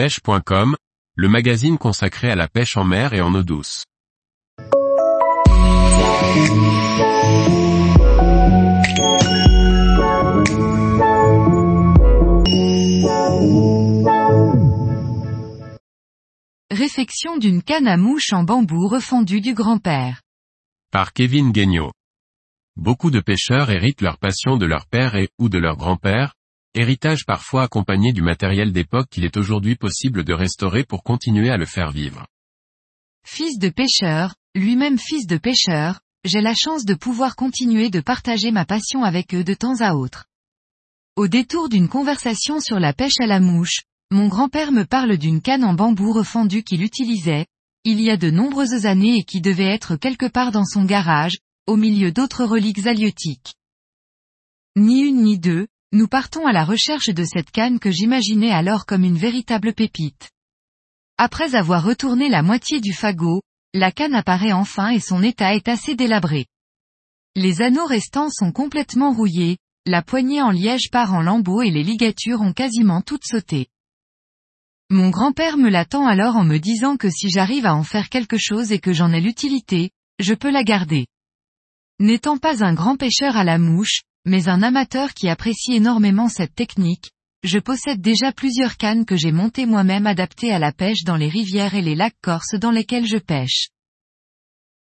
pêche.com, le magazine consacré à la pêche en mer et en eau douce. Réfection d'une canne à mouche en bambou refendu du grand-père. Par Kevin Guignot. Beaucoup de pêcheurs héritent leur passion de leur père et, ou de leur grand-père, héritage parfois accompagné du matériel d'époque qu'il est aujourd'hui possible de restaurer pour continuer à le faire vivre. Fils de pêcheur, lui-même fils de pêcheur, j'ai la chance de pouvoir continuer de partager ma passion avec eux de temps à autre. Au détour d'une conversation sur la pêche à la mouche, mon grand-père me parle d'une canne en bambou refendu qu'il utilisait, il y a de nombreuses années et qui devait être quelque part dans son garage, au milieu d'autres reliques halieutiques. Ni une ni deux, nous partons à la recherche de cette canne que j'imaginais alors comme une véritable pépite. Après avoir retourné la moitié du fagot, la canne apparaît enfin et son état est assez délabré. Les anneaux restants sont complètement rouillés, la poignée en liège part en lambeaux et les ligatures ont quasiment toutes sauté. Mon grand-père me l'attend alors en me disant que si j'arrive à en faire quelque chose et que j'en ai l'utilité, je peux la garder. N'étant pas un grand pêcheur à la mouche, mais un amateur qui apprécie énormément cette technique, je possède déjà plusieurs cannes que j'ai montées moi-même adaptées à la pêche dans les rivières et les lacs corses dans lesquels je pêche.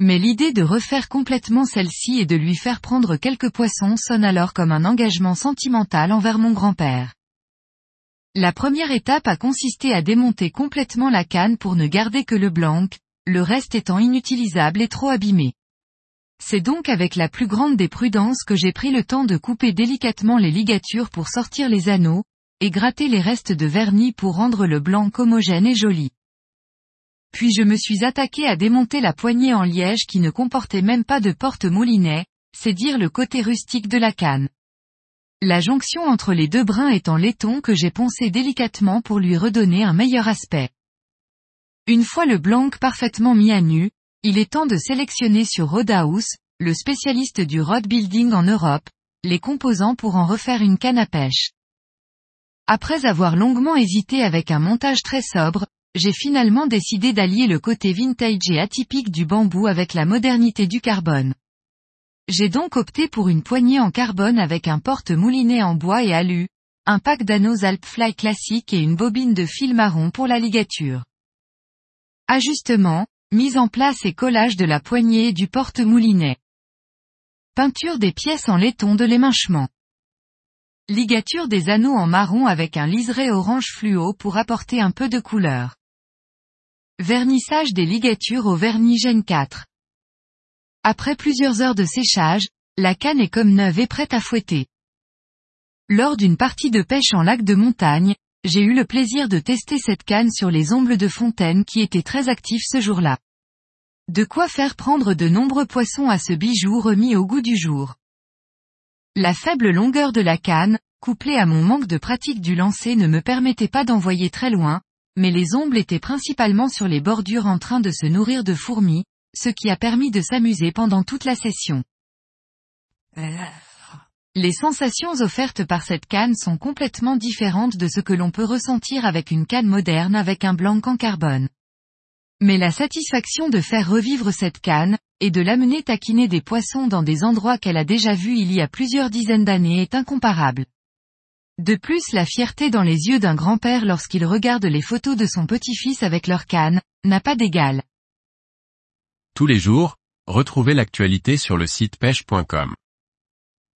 Mais l'idée de refaire complètement celle-ci et de lui faire prendre quelques poissons sonne alors comme un engagement sentimental envers mon grand-père. La première étape a consisté à démonter complètement la canne pour ne garder que le blanc, le reste étant inutilisable et trop abîmé. C'est donc avec la plus grande des prudences que j'ai pris le temps de couper délicatement les ligatures pour sortir les anneaux, et gratter les restes de vernis pour rendre le blanc homogène et joli. Puis je me suis attaqué à démonter la poignée en liège qui ne comportait même pas de porte-moulinet, c'est dire le côté rustique de la canne. La jonction entre les deux brins est en laiton que j'ai poncé délicatement pour lui redonner un meilleur aspect. Une fois le blanc parfaitement mis à nu, il est temps de sélectionner sur Rodaus, le spécialiste du rod building en Europe, les composants pour en refaire une canne à pêche. Après avoir longuement hésité avec un montage très sobre, j'ai finalement décidé d'allier le côté vintage et atypique du bambou avec la modernité du carbone. J'ai donc opté pour une poignée en carbone avec un porte-moulinet en bois et alu, un pack d'anneaux Alpfly classique et une bobine de fil marron pour la ligature. Ajustement, mise en place et collage de la poignée et du porte-moulinet. Peinture des pièces en laiton de l'éminchement. Ligature des anneaux en marron avec un liseré orange fluo pour apporter un peu de couleur. Vernissage des ligatures au vernis Gen 4. Après plusieurs heures de séchage, la canne est comme neuve et prête à fouetter. Lors d'une partie de pêche en lac de montagne, j'ai eu le plaisir de tester cette canne sur les ombles de fontaine qui étaient très actifs ce jour-là. De quoi faire prendre de nombreux poissons à ce bijou remis au goût du jour. La faible longueur de la canne, couplée à mon manque de pratique du lancer ne me permettait pas d'envoyer très loin, mais les ombles étaient principalement sur les bordures en train de se nourrir de fourmis, ce qui a permis de s'amuser pendant toute la session. Les sensations offertes par cette canne sont complètement différentes de ce que l'on peut ressentir avec une canne moderne avec un blanc en carbone. Mais la satisfaction de faire revivre cette canne, et de l'amener taquiner des poissons dans des endroits qu'elle a déjà vus il y a plusieurs dizaines d'années est incomparable. De plus la fierté dans les yeux d'un grand-père lorsqu'il regarde les photos de son petit-fils avec leur canne, n'a pas d'égal. Tous les jours, retrouvez l'actualité sur le site pêche.com.